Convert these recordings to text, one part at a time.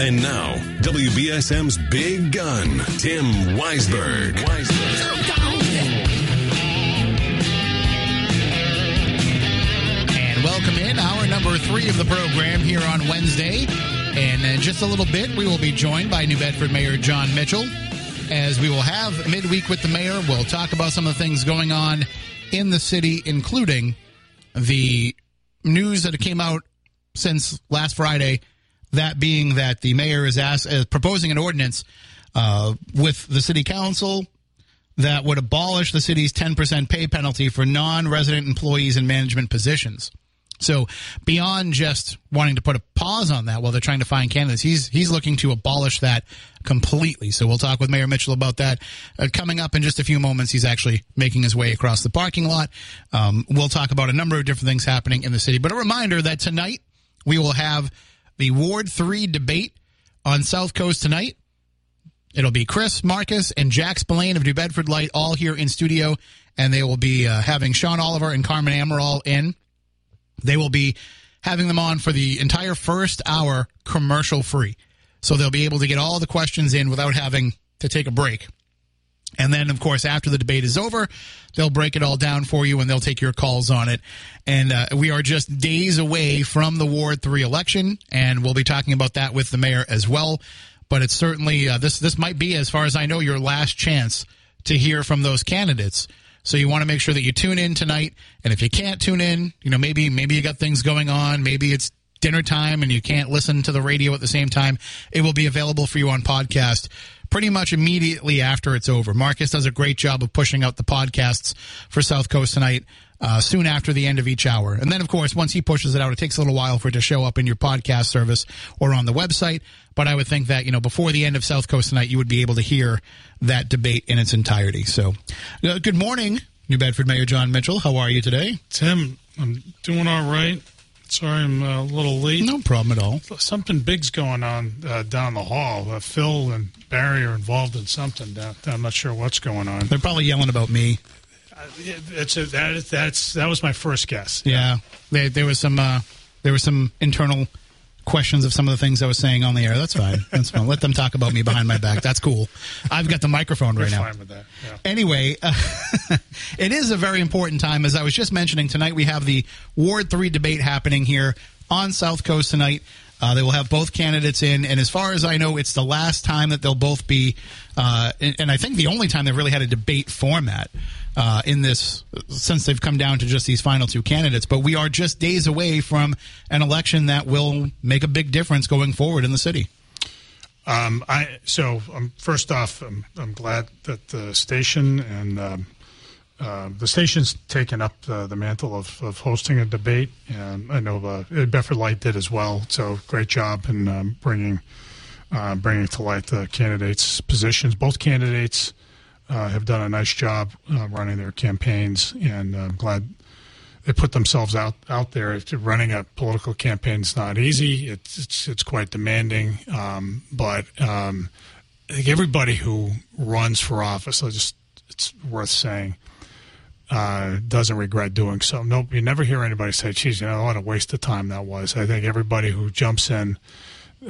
And now, WBSM's big gun, Tim Weisberg. And welcome in hour number three of the program here on Wednesday. And in just a little bit, we will be joined by New Bedford Mayor Jon Mitchell. As we will have midweek with the mayor, we'll talk about some of the things going on in the city, including the news that came out since last Friday. That being that the mayor is asked, uh, proposing an ordinance uh, with the city council that would abolish the city's 10% pay penalty for non resident employees in management positions. So beyond just wanting to put a pause on that while they're trying to find candidates, he's he's looking to abolish that completely. So we'll talk with Mayor Mitchell about that uh, coming up in just a few moments. He's actually making his way across the parking lot. Um, we'll talk about a number of different things happening in the city. But a reminder that tonight we will have the Ward Three debate on South Coast tonight. It'll be Chris Marcus and Jack Spillane of New Bedford Light all here in studio, and they will be uh, having Sean Oliver and Carmen Amaral in. They will be having them on for the entire first hour commercial free. So they'll be able to get all the questions in without having to take a break. And then, of course, after the debate is over, they'll break it all down for you and they'll take your calls on it. And uh, we are just days away from the Ward 3 election, and we'll be talking about that with the mayor as well. But it's certainly, uh, this, this might be, as far as I know, your last chance to hear from those candidates. So you want to make sure that you tune in tonight. And if you can't tune in, you know, maybe maybe you got things going on, maybe it's dinner time and you can't listen to the radio at the same time, it will be available for you on podcast pretty much immediately after it's over. Marcus does a great job of pushing out the podcasts for South Coast tonight. Uh, soon after the end of each hour. And then, of course, once he pushes it out, it takes a little while for it to show up in your podcast service or on the website. But I would think that, you know, before the end of South Coast tonight, you would be able to hear that debate in its entirety. So, uh, good morning, New Bedford Mayor Jon Mitchell. How are you today? Tim, I'm doing all right. Sorry I'm a little late. No problem at all. Something big's going on uh, down the hall. Uh, Phil and Barry are involved in something. Down, I'm not sure what's going on. They're probably yelling about me. Uh, it's a, that, that's that was my first guess. Yeah, there, there was some uh, there was some internal questions of some of the things I was saying on the air. That's fine. That's fine. Let them talk about me behind my back. That's cool. I've got the microphone right You're now. fine with that. Yeah. Anyway, uh, it is a very important time. As I was just mentioning, tonight we have the Ward 3 debate happening here on South Coast tonight. Uh, they will have both candidates in, and as far as I know, it's the last time that they'll both be, uh, and, and I think the only time they've really had a debate format uh, in this since they've come down to just these final two candidates. But we are just days away from an election that will make a big difference going forward in the city. Um, I so um, first off, I'm, I'm glad that the station and um, uh, the station's taken up uh, the mantle of, of hosting a debate, and I know uh, Bedford Light did as well. So great job in um, bringing uh, bringing to light the candidates' positions. Both candidates uh, have done a nice job uh, running their campaigns, and I'm glad they put themselves out out there. Running a political campaign is not easy. It's it's, it's quite demanding, um, but um, I think everybody who runs for office, I just it's worth saying, uh, doesn't regret doing so. No, you never hear anybody say, "Geez, you know what a waste of time that was." I think everybody who jumps in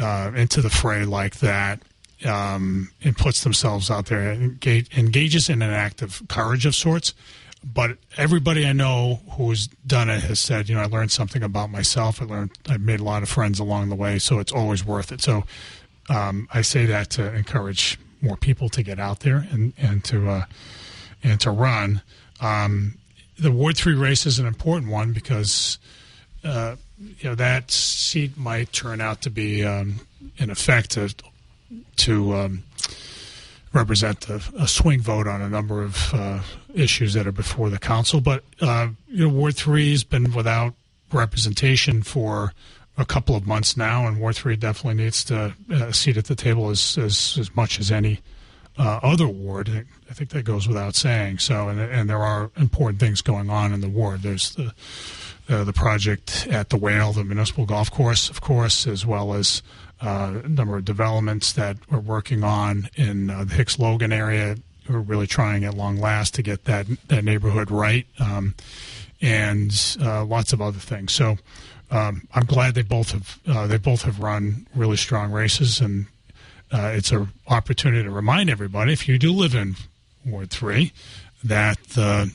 uh, into the fray like that um, and puts themselves out there engage, engages in an act of courage of sorts. But everybody I know who's done it has said, you know, I learned something about myself. I learned, I've made a lot of friends along the way, so it's always worth it. So um, I say that to encourage more people to get out there and and to uh, and to run. Um, the Ward Three race is an important one because uh, you know that seat might turn out to be um, in effect to, to um, represent a, a, swing vote on a number of uh, issues that are before the council. But uh, you know, Ward Three has been without representation for a couple of months now, and Ward Three definitely needs to uh, seat at the table as as, as much as any uh, other ward. I think that goes without saying. So, and, and there are important things going on in the ward. There's the uh, the project at the Whale, the municipal golf course, of course, as well as uh, a number of developments that we're working on in uh, the Hicks Logan area. We're really trying at long last to get that that neighborhood right, um, and uh, lots of other things. So. Um, I'm glad they both have uh, they both have run really strong races, and uh, it's an opportunity to remind everybody if you do live in Ward 3 that the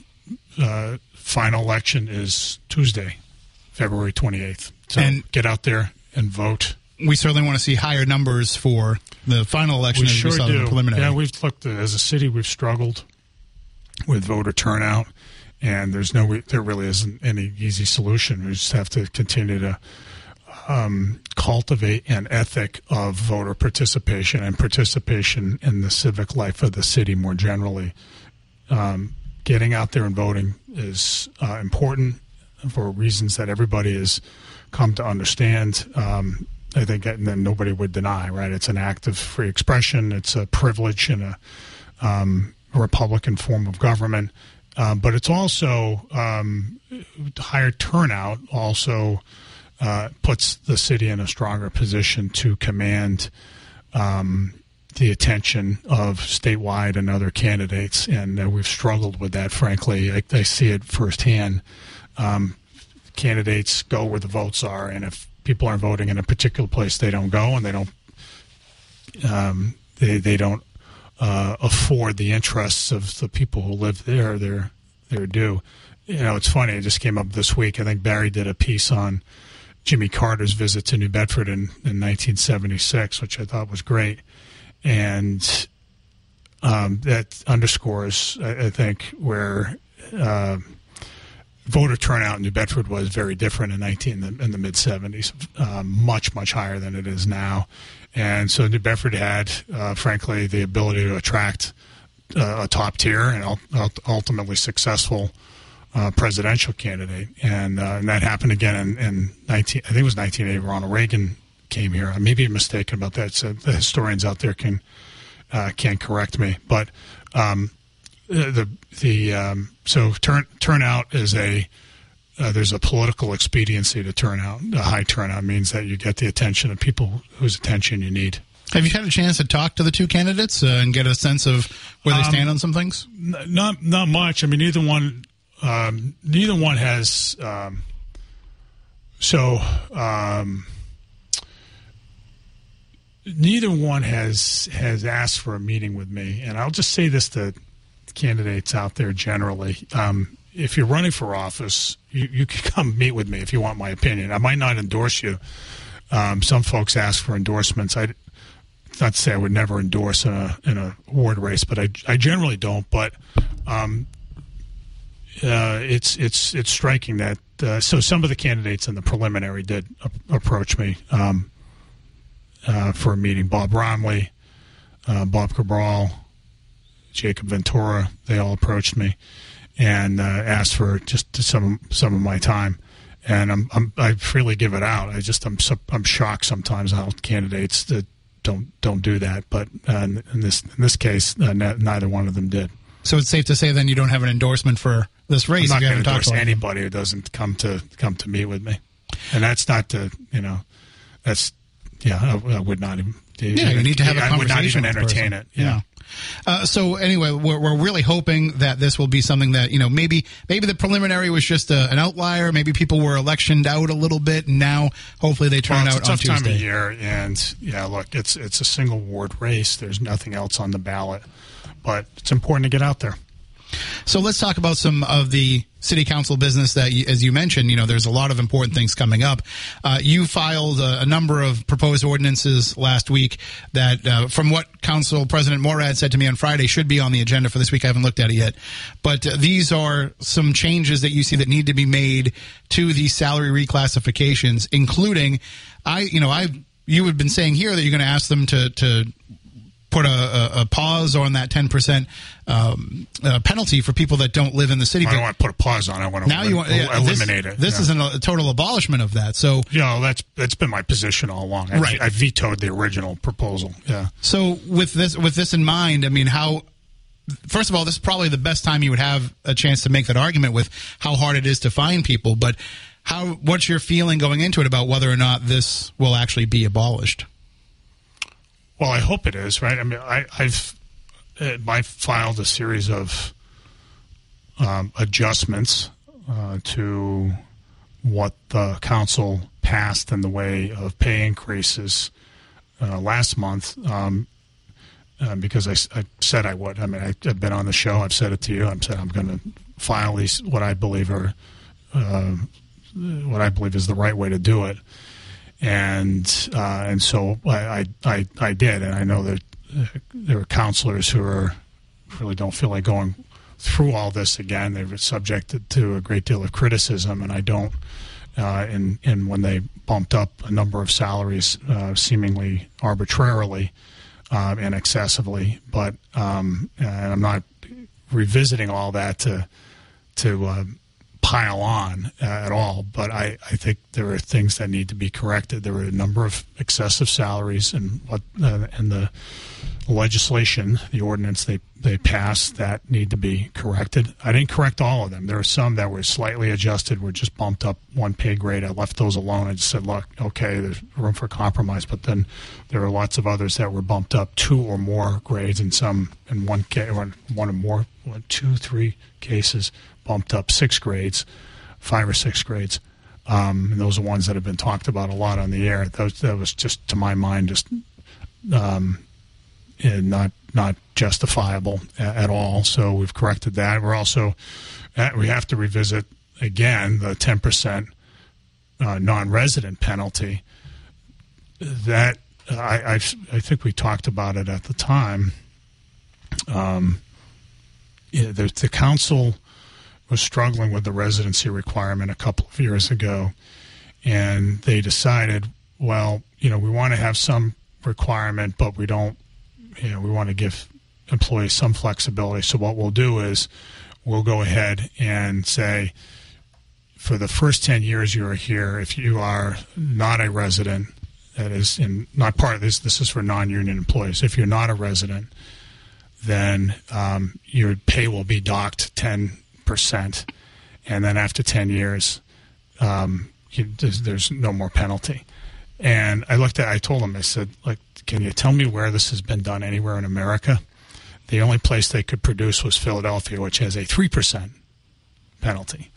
uh, final election is Tuesday, February 28th. So and get out there and vote. We certainly want to see higher numbers for the final election. We sure we do. preliminary. Yeah, we've looked as a city. We've struggled with voter turnout, and there's no there really isn't any easy solution. We just have to continue to um, cultivate an ethic of voter participation and participation in the civic life of the city more generally. Um, getting out there and voting is uh, important for reasons that everybody has come to understand. Um, I think that nobody would deny, right? It's an act of free expression. It's a privilege in a, um, Republican form of government. Um, but it's also um, higher turnout also uh, puts the city in a stronger position to command um, the attention of statewide and other candidates. And uh, we've struggled with that, frankly. I, I see it firsthand. Um, candidates go where the votes are, and if people aren't voting in a particular place, they don't go, and they don't. Um, they they don't uh, afford the interests of the people who live there. They're they're due. You know, it's funny. It just came up this week. I think Barry did a piece on Jimmy Carter's visit to New Bedford in, in 1976, which I thought was great. And um, that underscores, I, I think, where uh, voter turnout in New Bedford was very different in 19 in the, the mid 70s, um, much much higher than it is now. And so New Bedford had, uh, frankly, the ability to attract uh, a top tier and ultimately successful uh, presidential candidate, and, uh, and that happened again in, in 19. I think it was 1980. Ronald Reagan came here. I may be mistaken about that. So the historians out there can uh, can correct me, but um, the the um, so turn turnout is a uh, there's a political expediency to turnout. A high turnout means that you get the attention of people whose attention you need. Have you had a chance to talk to the two candidates uh, and get a sense of where they um, stand on some things? N- not not much. I mean, either one um, neither one has. Um, so um, neither one has has asked for a meeting with me, and I'll just say this to candidates out there generally: um, if you're running for office, you, you can come meet with me if you want my opinion. I might not endorse you. Um, some folks ask for endorsements. I not to say I would never endorse in a in a ward race, but I, I generally don't. But um, uh, it's it's it's striking that uh, so some of the candidates in the preliminary did a- approach me um, uh, for a meeting. Bob Romley, uh, Bob Cabral, Jacob Ventura, they all approached me and uh, asked for just some some of my time. And I'm, I'm, i freely give it out. I just I'm I'm shocked sometimes how candidates that don't don't do that. But in this in this case, neither one of them did. So it's safe to say then you don't have an endorsement for this race. I'm not going to endorse anybody who doesn't come to come to meet with me, and that's not to you know, that's yeah, I, I would not even. Yeah, you need to have a conversation. I would not even entertain it. Yeah. yeah. Uh, so anyway, we're, we're really hoping that this will be something that you know maybe maybe the preliminary was just a, an outlier. Maybe people were electioned out a little bit, and now hopefully they turn well, out. It's a tough time of year, and yeah, look, it's it's a single ward race. There's nothing else on the ballot, but it's important to get out there. So let's talk about some of the city council business that, as you mentioned, you know, there's a lot of important things coming up. Uh, you filed a, a, number of proposed ordinances last week that, uh, from what Council President Morad said to me on Friday, should be on the agenda for this week. I haven't looked at it yet, but uh, these are some changes that you see that need to be made to these salary reclassifications, including, I, you know, I you had been saying here that you're going to ask them to to put a, a, pause on that 10% um, uh, penalty for people that don't live in the city. I don't want to put a pause on it. I want to now you want, yeah, eliminate this, it. This yeah. is a total abolishment of that. So, yeah, that's that's been my position all along. I, right. I vetoed the original proposal. Yeah. So with this with this in mind, I mean, how first of all, this is probably the best time you would have a chance to make that argument with how hard it is to find people. But how? What's your feeling going into it about whether or not this will actually be abolished? Well, I hope it is, right? I mean, I, have uh, I filed a series of um, adjustments uh, to what the council passed in the way of pay increases uh, last month. Um, uh, because I, I, said I would. I mean, I, have been on the show. I've said it to you. I've said I'm going to file these what I believe are uh, what I believe is the right way to do it and uh, and so I, I I did, and I know that uh, there are counselors who are really don't feel like going through all this again. They're subjected to a great deal of criticism, and I don't. Uh, and and when they bumped up a number of salaries, uh, seemingly arbitrarily uh, and excessively, but um, and I'm not revisiting all that to to uh, pile on uh, at all, but I, I think there are things that need to be corrected. There were a number of excessive salaries and what uh, and the legislation, the ordinance they, they passed that need to be corrected. I didn't correct all of them. There are some that were slightly adjusted, were just bumped up one pay grade. I left those alone. I just said, look, okay, there's room for compromise. But then there are lots of others that were bumped up two or more grades, and some in one case, one or more, one, two, three cases bumped up six grades, five or six grades. Um, and those are ones that have been talked about a lot on the air. Those, that was just, to my mind, just um, not not justifiable at, all. So we've corrected that. We're also at, we have to revisit again the ten percent uh, non-resident penalty. That I, I, I think we talked about it at the time. Um, yeah, the, the council was struggling with the residency requirement a couple of years ago, and they decided, well, you know, we want to have some requirement, but we don't, you know, we want to give employees some flexibility. So what we'll do is we'll go ahead and say, for the first 10 years you are here, if you are not a resident, that is in not part of this, this is for non union employees. If you're not a resident, then um, your pay will be docked 10 percent, and then after ten years, um, you, there's, there's, no more penalty. And I looked at, I told him, I said, like, can you tell me where this has been done anywhere in America? The only place they could produce was Philadelphia, which has a three percent penalty,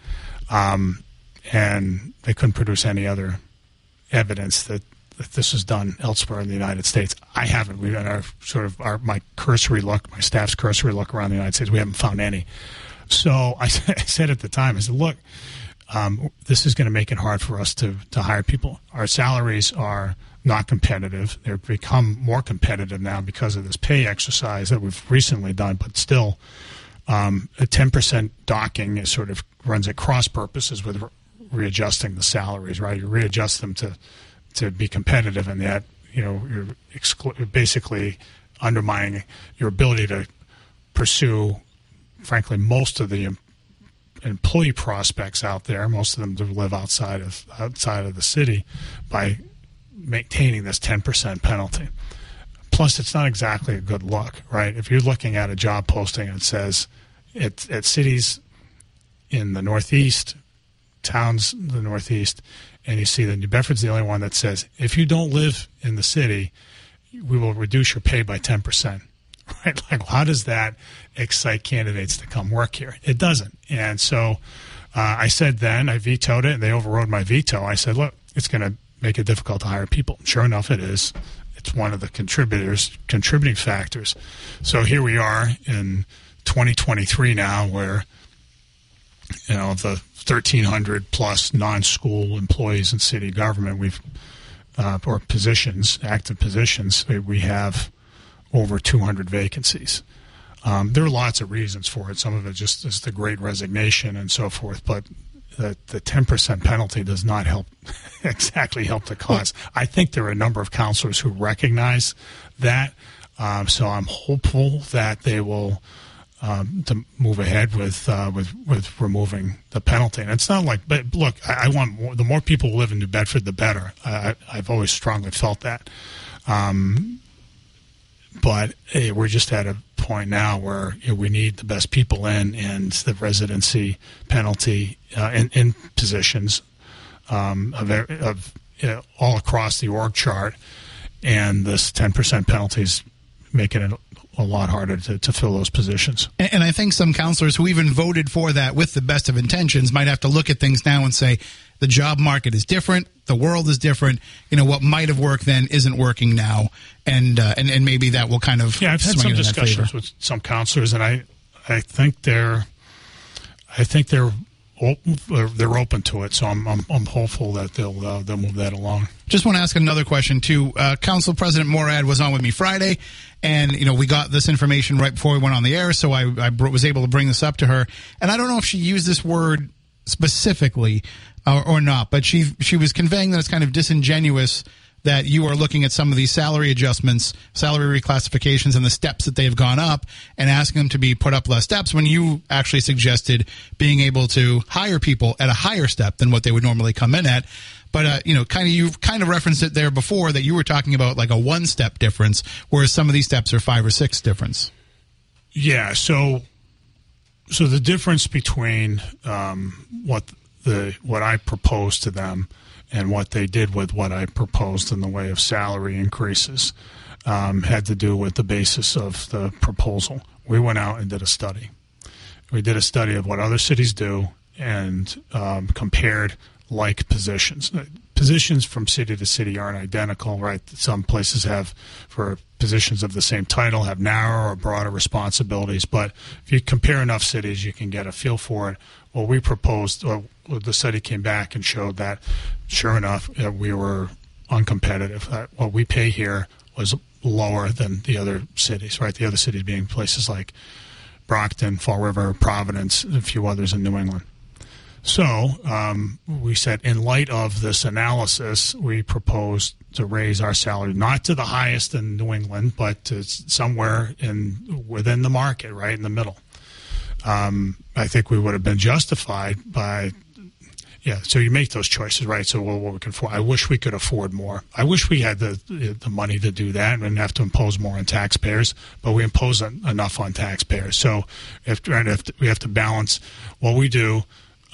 um, and they couldn't produce any other evidence that that this is done elsewhere in the United States. I haven't. We've done our sort of our my cursory look, my staff's cursory look around the United States. We haven't found any. So I, said at the time, I said, look, um, this is going to make it hard for us to, to hire people. Our salaries are not competitive. They've become more competitive now because of this pay exercise that we've recently done, but still, um, a 10% docking is sort of runs at cross purposes with re- readjusting the salaries, right? You readjust them to, to be competitive, and that, you know, you're exclu- basically undermining your ability to pursue frankly, most of the employee prospects out there, most of them live outside of outside of the city, by maintaining this 10% penalty. Plus, it's not exactly a good look, right? If you're looking at a job posting and it says it, at cities in the Northeast, towns in the Northeast, and you see that New Bedford's the only one that says if you don't live in the city, we will reduce your pay by 10%. right? Like, how does that excite candidates to come work here? It doesn't. And so uh, I said then, I vetoed it, and they overrode my veto. I said, look, it's going to make it difficult to hire people. Sure enough, it is. It's one of the contributors, contributing factors. So here we are in 2023 now, where you know, the 1,300 plus non-school employees in city government, we've uh, or positions, active positions, we have over 200 vacancies. Um, there are lots of reasons for it. Some of it just is the great resignation and so forth, but the, the 10% penalty does not help exactly help the cause. I think there are a number of counselors who recognize that. Um, so I'm hopeful that they will um, to move ahead with uh, with with removing the penalty. And it's not like, but look, I, I want more, the more people who live in New Bedford, the better. I, have always strongly felt that. Um, but hey, we're just at a point now where you know, we need the best people in, and the residency penalty uh, in, in, positions um, of, of you know, all across the org chart, and this ten percent penalties making it a lot harder to, to fill those positions. And, and I think some counselors who even voted for that with the best of intentions might have to look at things now and say the job market is different, the world is different. You know what might have worked then isn't working now, and uh, and and maybe that will kind of yeah. I've had some discussions with some counselors, and I I think they're I think they're they're open to it. So I'm I'm, I'm hopeful that they'll uh, they'll move that along. Just want to ask another question too. Uh, Council President Morad was on with me Friday, and you know we got this information right before we went on the air, so I, I was able to bring this up to her. And I don't know if she used this word specifically or, or not, but she she was conveying that it's kind of disingenuous that you are looking at some of these salary adjustments, salary reclassifications, and the steps that they have gone up, and asking them to be put up less steps when you actually suggested being able to hire people at a higher step than what they would normally come in at. But uh, you know, kind of you've kind of referenced it there before that you were talking about like a one step difference, whereas some of these steps are five or six difference. Yeah. So, so the difference between um, what the what I proposed to them and what they did with what I proposed in the way of salary increases um, had to do with the basis of the proposal. We went out and did a study. We did a study of what other cities do and um, compared like positions. Positions from city to city aren't identical, right? Some places have, for positions of the same title, have narrower or broader responsibilities. But if you compare enough cities, you can get a feel for it. Well, we proposed, well, the study came back and showed that, sure enough, we were uncompetitive. What we pay here was lower than the other cities, right? The other cities being places like Brockton, Fall River, Providence, a few others in New England. So um, we said, in light of this analysis, we proposed to raise our salary not to the highest in New England, but to somewhere in within the market, right in the middle. Um, I think we would have been justified by yeah, so you make those choices, right? So well, what we can afford. I wish we could afford more. I wish we had the the money to do that and have to impose more on taxpayers, but we impose enough on taxpayers. So if, if we have to balance what we do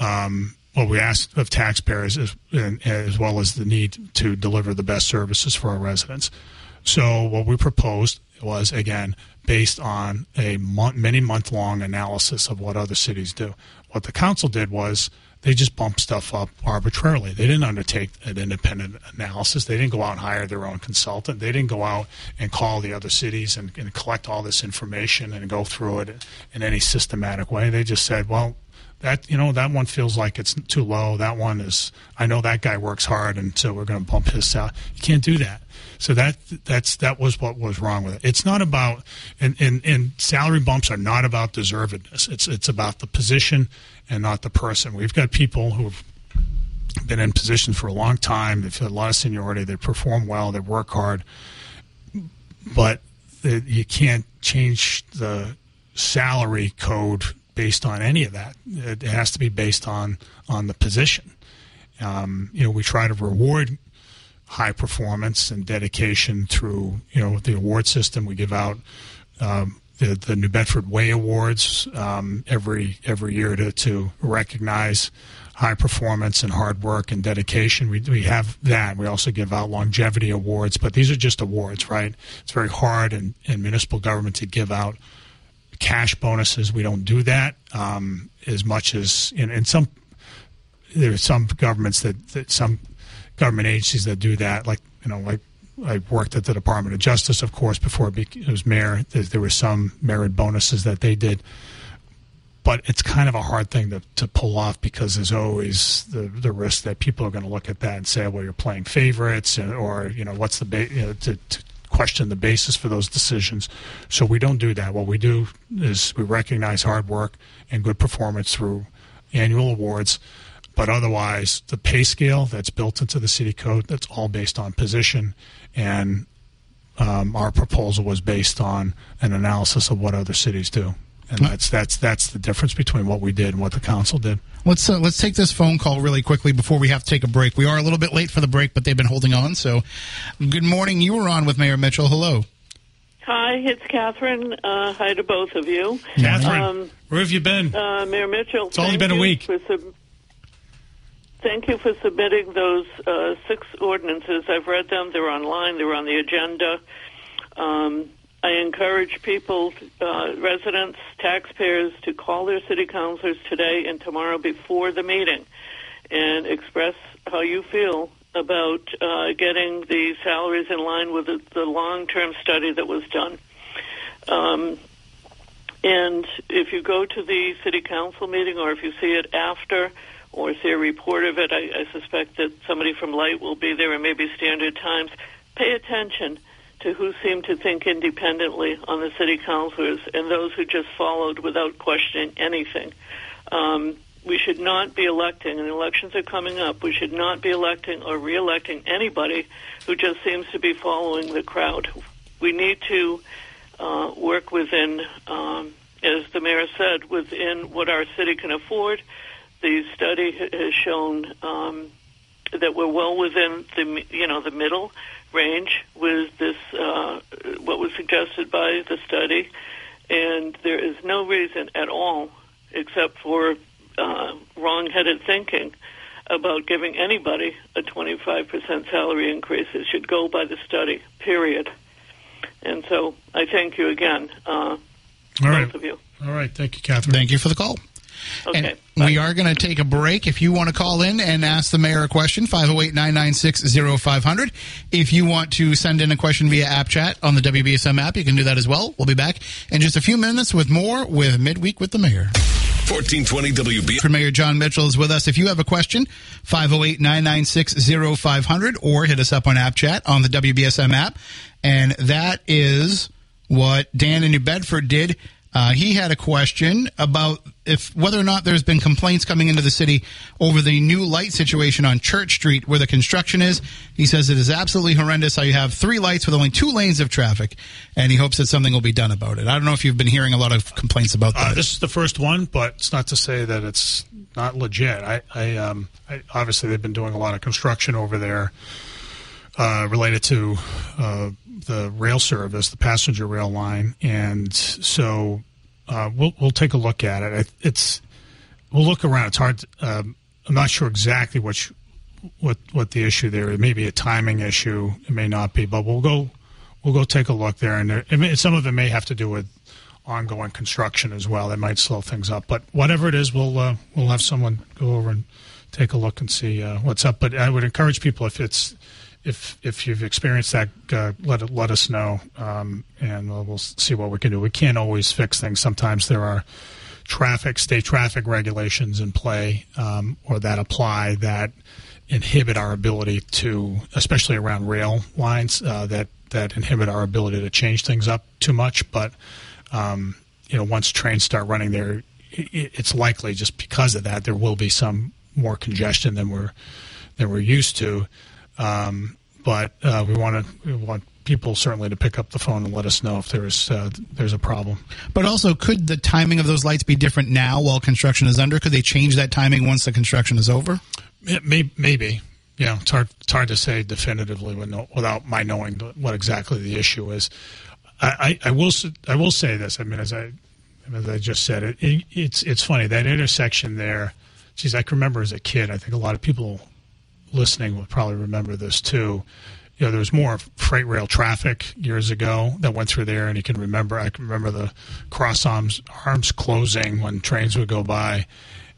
um, what we ask of taxpayers as, as well as the need to deliver the best services for our residents. So what we proposed was again based on a month, many month long analysis of what other cities do. What the council did was they just bumped stuff up arbitrarily. They didn't undertake an independent analysis. They didn't go out and hire their own consultant. They didn't go out and call the other cities and, and collect all this information and go through it in any systematic way. They just said, well, that you know that one feels like it's too low. That one is I know that guy works hard, and so we're going to bump his salary. You can't do that. So that that's that was what was wrong with it. It's not about and, and, and salary bumps are not about deservedness. It's it's about the position and not the person. We've got people who've been in positions for a long time. They've had a lot of seniority. They perform well. They work hard, but uh, you can't change the salary code based on any of that. It has to be based on on the position. Um, you know, we try to reward high performance and dedication through you know the award system. We give out um, the, the New Bedford Way Awards um, every every year to to recognize high performance and hard work and dedication. We, we have that. We also give out longevity awards, but these are just awards, right? It's very hard in, in municipal government to give out cash bonuses. We don't do that um, as much as in, in some. There are some governments that, that some government agencies that do that. Like you know, like I worked at the Department of Justice, of course, before it was mayor. There, were some merit bonuses that they did. but it's kind of a hard thing to, to pull off because there's always the, the risk that people are going to look at that and say, well, you're playing favorites, or you know, what's the ba- you know, to, to question the basis for those decisions. So we don't do that. What we do is we recognize hard work and good performance through annual awards. But otherwise, the pay scale that's built into the city code, that's all based on position. And um, our proposal was based on an analysis of what other cities do. And that's that's that's the difference between what we did and what the council did. Let's uh, let's take this phone call really quickly before we have to take a break. We are a little bit late for the break, but they've been holding on. So, good morning. You were on with Mayor Mitchell. Hello. Hi, it's Catherine. Uh, hi to both of you. Catherine, Um, where have you been? Uh, Mayor Mitchell, It's only been a week. Sub- thank you for submitting those uh, six ordinances. I've read them. They're online. They're on the agenda. Um, I encourage people, uh, residents, taxpayers, to call their city councilors today and tomorrow before the meeting and express how you feel about uh, getting the salaries in line with the, the long-term study that was done. Um, and if you go to the city council meeting, or if you see it after, or see a report of it, I, I suspect that somebody from Light will be there, and maybe Standard Times. Pay attention to who seem to think independently on the city councilors and those who just followed without questioning anything. Um, we should not be electing, and elections are coming up, we should not be electing or re-electing anybody who just seems to be following the crowd. We need to uh, work within, um, as the mayor said, within what our city can afford. The study has shown um, that we're well within the you know the middle range with this uh, what was suggested by the study, and there is no reason at all, except for uh, wrong-headed thinking about giving anybody a 25% salary increase. It should go by the study. Period. And so I thank you again, uh, both right, of you. all right. Thank you, Catherine. Thank you for the call. Okay. And we are going to take a break. If you want to call in and ask the mayor a question, 508 996 0500. If you want to send in a question via app chat on the WBSM app, you can do that as well. We'll be back in just a few minutes with more with Midweek with the Mayor. 1420 WB. For Mayor Jon Mitchell is with us. If you have a question, 508 996 0500 or hit us up on app chat on the WBSM app. And that is what Dan in New Bedford did. Uh, he had a question about if whether or not there's been complaints coming into the city over the new light situation on Church Street where the construction is. He says it is absolutely horrendous how you have three lights with only two lanes of traffic, and he hopes that something will be done about it. I don't know if you've been hearing a lot of complaints about that. Uh, this is the first one, but it's not to say that it's not legit. I, I, um, I obviously they've been doing a lot of construction over there uh, related to uh, the rail service, the passenger rail line, and so uh, we'll we'll take a look at it. It's we'll look around. It's hard. Um, I'm not sure exactly what what what the issue there. It may be a timing issue. It may not be, but we'll go we'll go take a look there. And there, may, some of it may have to do with ongoing construction as well. That might slow things up. But whatever it is, we'll uh, we'll have someone go over and take a look and see uh, what's up. But I would encourage people if it's if if you've experienced that, uh, let let us know, um, and we'll, we'll see what we can do. We can't always fix things. Sometimes there are traffic state traffic regulations in play um, or that apply that inhibit our ability to, especially around rail lines, uh, that that inhibit our ability to change things up too much. But um, you know, once trains start running there, it, it's likely just because of that there will be some more congestion than we're than we're used to. Um, but uh, we want to we want people certainly to pick up the phone and let us know if there's uh, there's a problem. But also, could the timing of those lights be different now while construction is under? Could they change that timing once the construction is over? It may, maybe. Yeah, it's hard. It's hard to say definitively without my knowing what exactly the issue is. I, I, I will. I will say this. I mean, as I as I just said, it, it it's it's funny that intersection there. Geez, I can remember as a kid. I think a lot of people listening will probably remember this too. You know, there was more freight rail traffic years ago that went through there, and you can remember. I can remember the cross arms arms closing when trains would go by,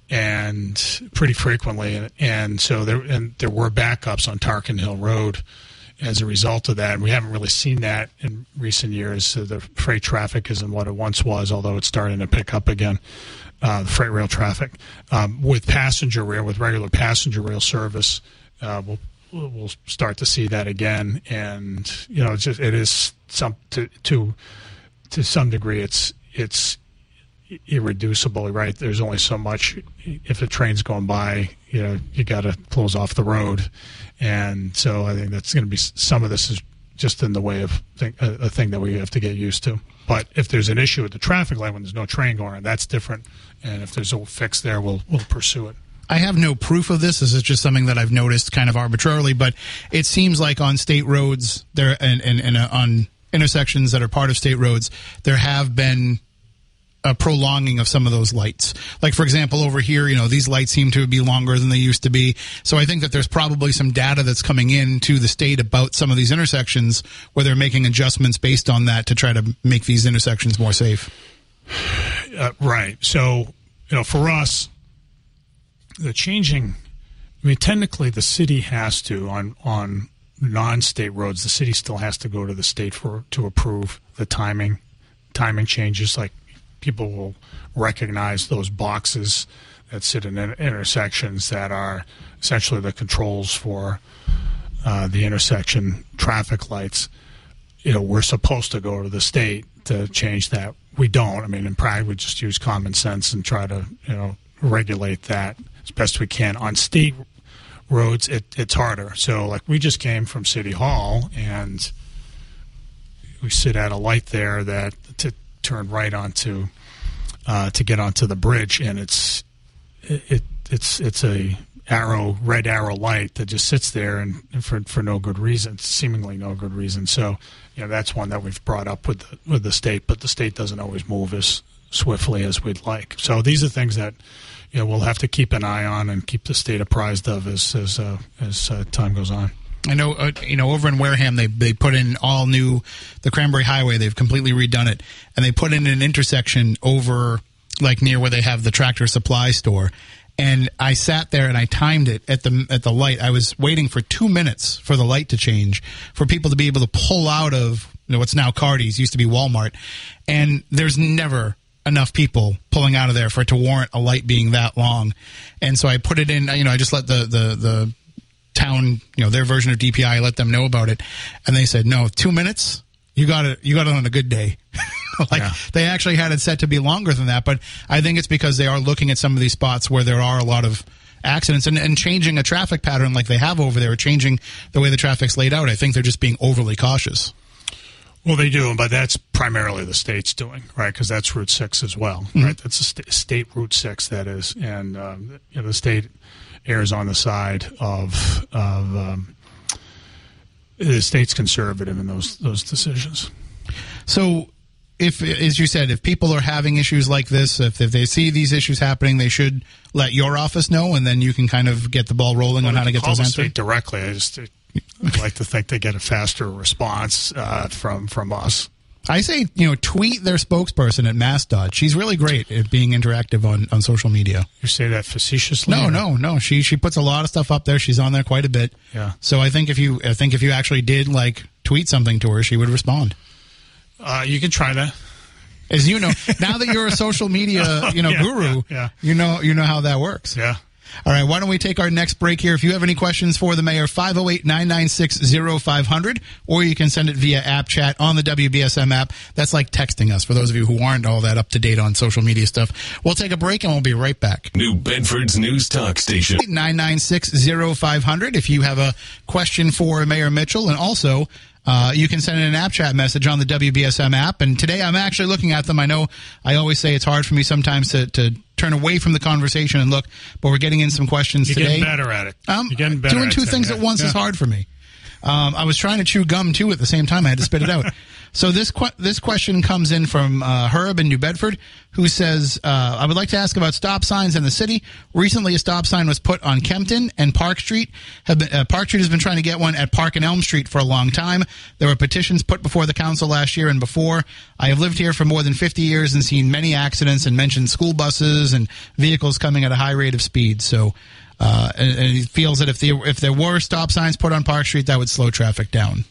and pretty frequently, and, and so there and there were backups on Tarkin Hill Road as a result of that. And we haven't really seen that in recent years. So the freight traffic isn't what it once was, although it's starting to pick up again. uh, the freight rail traffic. Um, with passenger rail, with regular passenger rail service, uh, we'll we'll start to see that again. And you know, it's just it is some to to to some degree, it's it's irreducible, right? There's only so much. If a train's going by, you know, you got to close off the road, and so I think that's going to be some of this is just in the way of a, thing that we have to get used to. But if there's an issue with the traffic light when there's no train going on, that's different. And if there's a fix there, we'll we'll pursue it. I have no proof of this. This is just something that I've noticed kind of arbitrarily, but it seems like on state roads there and, and, and uh, on intersections that are part of state roads, there have been a prolonging of some of those lights. Like for example, over here, you know, these lights seem to be longer than they used to be. So I think that there's probably some data that's coming in to the state about some of these intersections where they're making adjustments based on that to try to make these intersections more safe. Uh, right. So, you know, for us, the changing. I mean, technically, the city has to on on non-state roads. The city still has to go to the state for to approve the timing timing changes like people will recognize those boxes that sit in intersections that are essentially the controls for uh, the intersection traffic lights. You know, we're supposed to go to the state to change that. We don't. I mean, in practice, we just use common sense and try to, you know, regulate that as best we can. On state roads, it, it's harder. So, like, we just came from City Hall and we sit at a light there that to turn right onto uh, to get onto the bridge, and it's it, it's it's a arrow red arrow light that just sits there and for for no good reason, seemingly no good reason. So you know that's one that we've brought up with the, with the state, but the state doesn't always move as swiftly as we'd like. So these are things that know we'll have to keep an eye on and keep the state apprised of as as uh, as uh, time goes on. I know, uh, you know, over in Wareham, they they put in all new the Cranberry Highway. They've completely redone it, and they put in an intersection over like near where they have the tractor supply store. And I sat there and I timed it at the at the light. I was waiting for two minutes for the light to change for people to be able to pull out of you know, what's now Cardi's, used to be Walmart, and there's never enough people pulling out of there for it to warrant a light being that long. And so I put it in. You know, I just let the the the town, you know, their version of DPI, let them know about it, and they said, no, two minutes. You got it. You got it on a good day. like yeah. they actually had it set to be longer than that, but I think it's because they are looking at some of these spots where there are a lot of accidents and, and changing a traffic pattern like they have over there, changing the way the traffic's laid out. I think they're just being overly cautious. Well, they do, but that's primarily the state's doing, right? Because that's Route Six as well, mm-hmm. right? That's a st- state Route Six, that is, and um, you know, the state errs on the side of of um, the state's conservative in those those decisions. So, if as you said, if people are having issues like this, if, if they see these issues happening, they should let your office know, and then you can kind of get the ball rolling well, on how to get those answered. directly. I just I'd like to think they get a faster response uh, from from us. I say, you know, tweet their spokesperson at MassDOT. She's really great at being interactive on, on social media. You say that facetiously? No, or? no, no. She she puts a lot of stuff up there. She's on there quite a bit. Yeah. So I think if you I think if you actually did like tweet something to her, she would respond. Uh, you can try that. As you know, now that you're a social media, you know, yeah, guru, yeah, yeah. you know you know how that works. Yeah. All right, why don't we take our next break here? If you have any questions for the mayor, 508 996 0500, or you can send it via app chat on the WBSM app. That's like texting us for those of you who aren't all that up to date on social media stuff. We'll take a break and we'll be right back. New Bedford's News Talk Station. 996 0500 if you have a question for Mayor Mitchell. And also, uh, you can send in an app chat message on the WBSM app. And today I'm actually looking at them. I know I always say it's hard for me sometimes to, to turn away from the conversation and look, but we're getting in some questions today. You're today. Getting better at it. Um, You're getting better doing two things at once yeah. is hard for me. Um, I was trying to chew gum too at the same time. I had to spit it out. So this que- this question comes in from uh, Herb in New Bedford, who says, uh, "I would like to ask about stop signs in the city. Recently, a stop sign was put on Kempton and Park Street. Been, uh, Park Street has been trying to get one at Park and Elm Street for a long time. There were petitions put before the council last year and before. I have lived here for more than 50 years and seen many accidents and mentioned school buses and vehicles coming at a high rate of speed. So." Uh, and, and he feels that if the if there were stop signs put on Park Street, that would slow traffic down.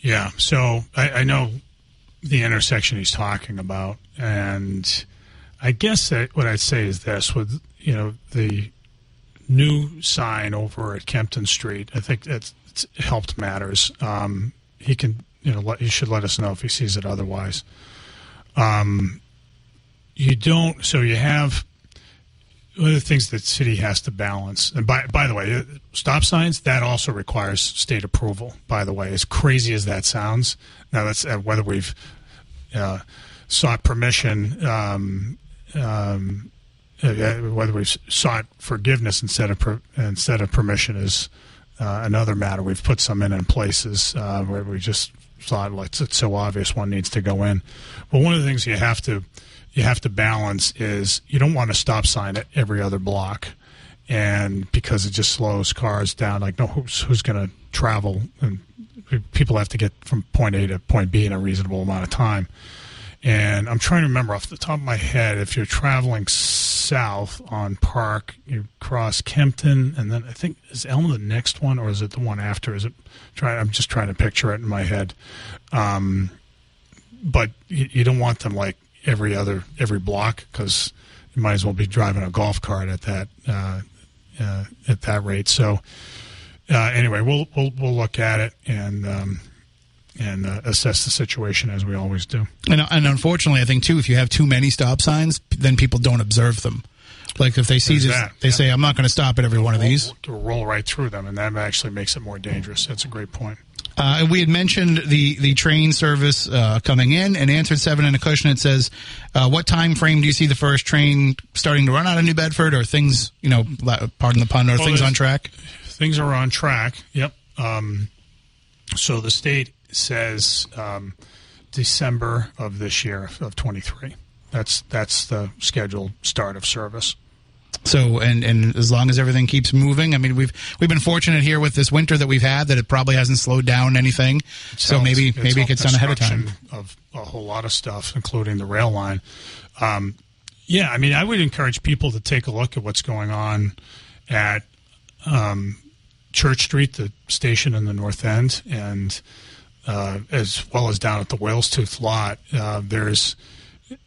Yeah. So I, I know the intersection he's talking about, and I guess that what I'd say is this: with you know the new sign over at Kempton Street, I think that's it's helped matters. Um, he can you know let, he should let us know if he sees it otherwise. Um, you don't. So you have one of the things that city has to balance. And by by the way, uh, stop signs that also requires state approval. By the way, as crazy as that sounds, now that's uh, whether we've uh, sought permission, um, um, uh, whether we've sought forgiveness instead of per, instead of permission is uh, another matter. We've put some in in places uh, where we just thought like it's so obvious one needs to go in. But one of the things you have to you have to balance is you don't want to stop sign at every other block, and because it just slows cars down. Like no, who's who's going to travel and people have to get from point A to point B in a reasonable amount of time. And I'm trying to remember off the top of my head if you're traveling south on Park, you cross Kempton, and then I think is Elm the next one, or is it the one after? Is it? trying I'm just trying to picture it in my head. Um, but you, you don't want them like every other every block because you might as well be driving a golf cart at that uh, uh, at that rate. So uh, anyway, we'll we'll we'll look at it and. Um, and uh, assess the situation as we always do. And, and unfortunately, I think too, if you have too many stop signs, then people don't observe them. Like if they see, this, they yeah. say, "I'm not going to stop at every one of these." To roll right through them, and that actually makes it more dangerous. That's a great point. Uh, we had mentioned the the train service uh, coming in, and answered seven in Acushnet. It says, uh, "What time frame do you see the first train starting to run out of New Bedford, or things, you know, pardon the pun, or well, things on track?" Things are on track. Yep. Um, so the state says um, December of this year of twenty three. That's that's the scheduled start of service. So and and as long as everything keeps moving, I mean we've we've been fortunate here with this winter that we've had that it probably hasn't slowed down anything. so maybe maybe it gets done ahead of time. Of a whole lot of stuff, including the rail line. Um, yeah, I mean, I would encourage people to take a look at what's going on at um, Church Street, the station in the North End, and uh, as well as down at the Whale's Tooth lot. Uh, there's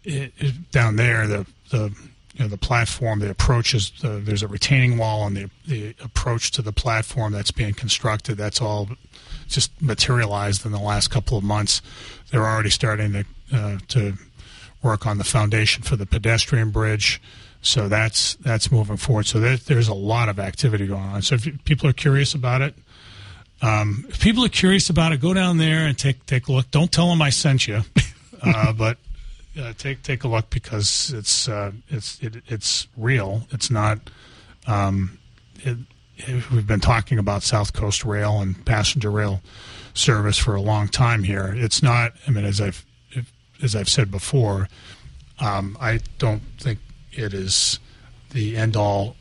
it, it, down there the the you know, the platform, the approach is uh, there's a retaining wall on the the approach to the platform that's being constructed. That's all just materialized in the last couple of months. They're already starting to uh, to work on the foundation for the pedestrian bridge. So that's that's moving forward. So there, there's a lot of activity going on. So if people are curious about it, um, if people are curious about it, go down there and take take a look. Don't tell them I sent you, uh, but uh, take take a look because it's uh, it's it, it's real. It's not. Um, it, it, we've been talking about South Coast Rail and passenger rail service for a long time here. It's not. I mean, as I've as I've said before, um, I don't think it is the end all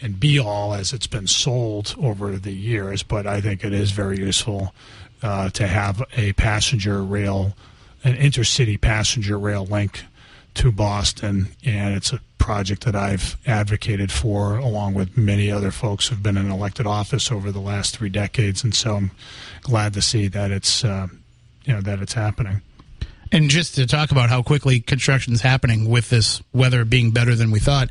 and be all as it's been sold over the years, but I think it is very useful uh, to have a passenger rail an intercity passenger rail link to Boston, and it's a project that I've advocated for, along with many other folks who've been in elected office over the last three decades. And so I'm glad to see that it's uh, you know that it's happening. And just to talk about how quickly construction is happening with this weather being better than we thought,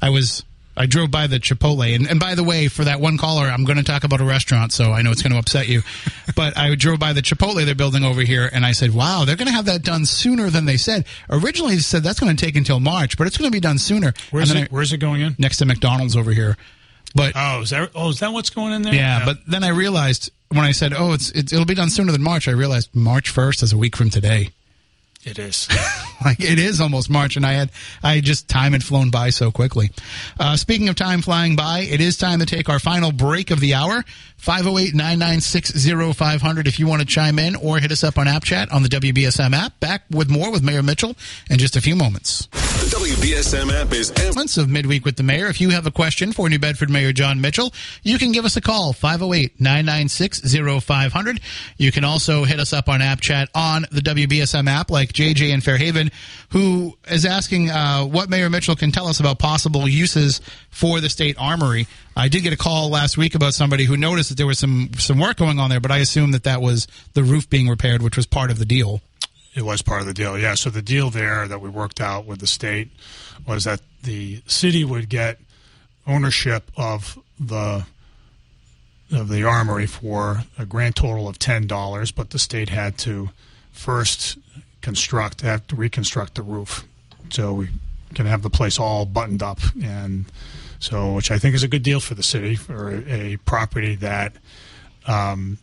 I was I drove by the Chipotle, and, and by the way, for that one caller, I'm going to talk about a restaurant, so I know it's going to upset you. but I drove by the Chipotle they're building over here, and I said, "Wow, they're going to have that done sooner than they said." Originally, they said that's going to take until March, but it's going to be done sooner. Where's it? I, where's it going in? Next to McDonald's over here. But oh, is that oh, is that what's going in there? Yeah, yeah. but then I realized when I said, "Oh, it's, it's it'll be done sooner than March," I realized March first is a week from today. It is. like it is almost March, and I had I just time had flown by so quickly. Uh, speaking of time flying by, it is time to take our final break of the hour. 508-996-0500 if you want to chime in or hit us up on app chat on the WBSM app. Back with more with Mayor Mitchell in just a few moments. The WBSM app is moments of midweek with the mayor. If you have a question for New Bedford Mayor Jon Mitchell, you can give us a call 508-996-0500. You can also hit us up on app chat on the WBSM app like JJ in Fairhaven who is asking uh, what Mayor Mitchell can tell us about possible uses for the state armory. I did get a call last week about somebody who noticed that there was some some work going on there, but I assume that that was the roof being repaired, which was part of the deal. It was part of the deal, yeah. So the deal there that we worked out with the state was that the city would get ownership of the of the armory for a grand total of ten dollars, but the state had to first construct, have to reconstruct the roof, so we can have the place all buttoned up, and so which I think is a good deal for the city for a, property that um,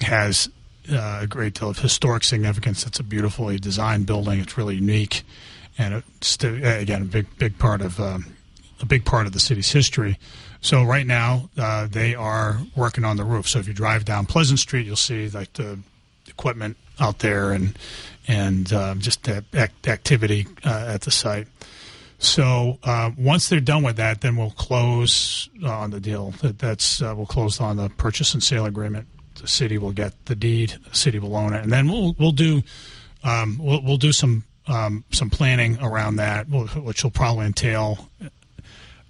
has uh, a great deal of historic significance. It's a beautifully designed building. It's really unique, and it's again a big big part of um, a big part of the city's history. So right now uh, they are working on the roof. So if you drive down Pleasant Street, you'll see like the equipment out there and and uh, just the act- activity uh, at the site. So uh, once they're done with that, then we'll close on the deal. That, that's uh, we'll close on the purchase and sale agreement. The city will get the deed. The city will own it, and then we'll we'll do um, we'll, we'll do some um, some planning around that, which will probably entail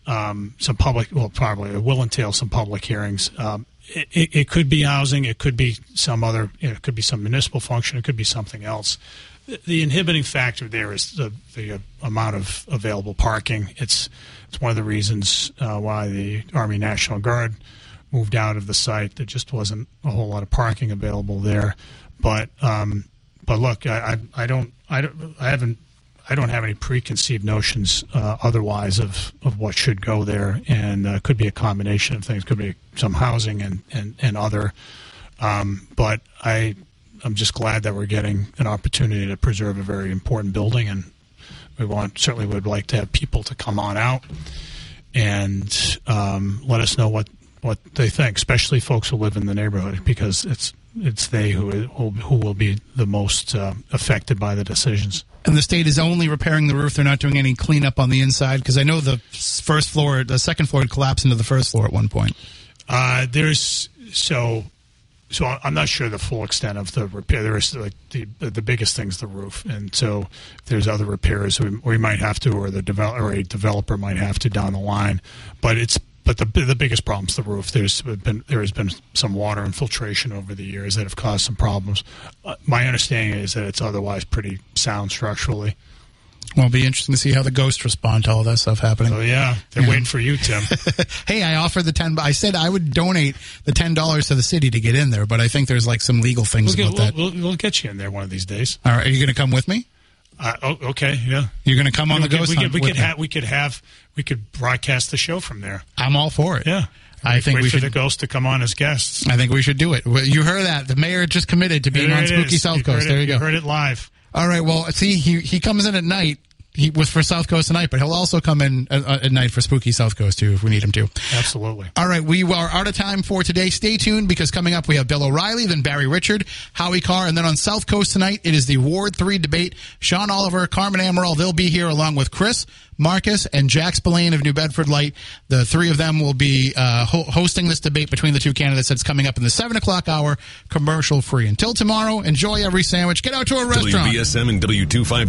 um, some public. Well, probably it will entail some public hearings. Um, it, it, it, could be housing. It could be some other. You know, it could be some municipal function. It could be something else the inhibiting factor there is the, the uh, amount of available parking. It's it's one of the reasons uh, why the Army National Guard moved out of the site. There just wasn't a whole lot of parking available there. But um, but look, I, I, I, don't I don't I haven't I don't have any preconceived notions uh, otherwise of, of what should go there, and uh, could be a combination of things. Could be some housing and and and other. Um, but I I'm just glad that we're getting an opportunity to preserve a very important building, and we want certainly would like to have people to come on out and um, let us know what what they think, especially folks who live in the neighborhood, because it's it's they who will, who will be the most uh, affected by the decisions. And the state is only repairing the roof; they're not doing any cleanup on the inside, because I know the first floor, the second floor, had collapsed into the first floor at one point. Uh, there's so so I'm not sure the full extent of the repair. There is like the the biggest thing's the roof, and so there's other repairs we, we might have to, or the develop, or a developer might have to down the line. But it's but the the biggest problem's the roof. There's been there has been some water infiltration over the years that have caused some problems. Uh, my understanding is that it's otherwise pretty sound structurally. Well, it'll be interesting to see how the ghosts respond to all that stuff happening. Oh yeah, they're yeah. waiting for you, Tim. hey, I offered the ten. I said I would donate the ten dollars to the city to get in there, but I think there's like some legal things we'll about get, that. We'll, we'll, get you in there one of these days. All right, are you going to come with me? Uh, oh, okay, yeah. You're going to come on we the ghost we hunt. Could, we could have we could have we could broadcast the show from there. I'm all for it. Yeah. I think wait we for should the ghost to come on as guests. I think we should do it. You heard that the mayor just committed to being there on Spooky is. South you Coast. There you go. You heard it live. All right. Well, see, he he comes in at night he was for South Coast tonight, but he'll also come in at, at, night for Spooky South Coast too if we need him to. Absolutely. All right, we are out of time for today. Stay tuned because coming up we have Bill O'Reilly, then Barry Richard, Howie Carr, and then on South Coast tonight it is the Ward Three debate. Sean Oliver, Carmen Amaral, they'll be here along with Chris, Marcus, and Jack Spillane of New Bedford Light. The three of them will be uh, ho- hosting this debate between the two candidates. That's coming up in the seven o'clock hour, commercial free. Until tomorrow, enjoy every sandwich. Get out to a restaurant. WBSM and W two five.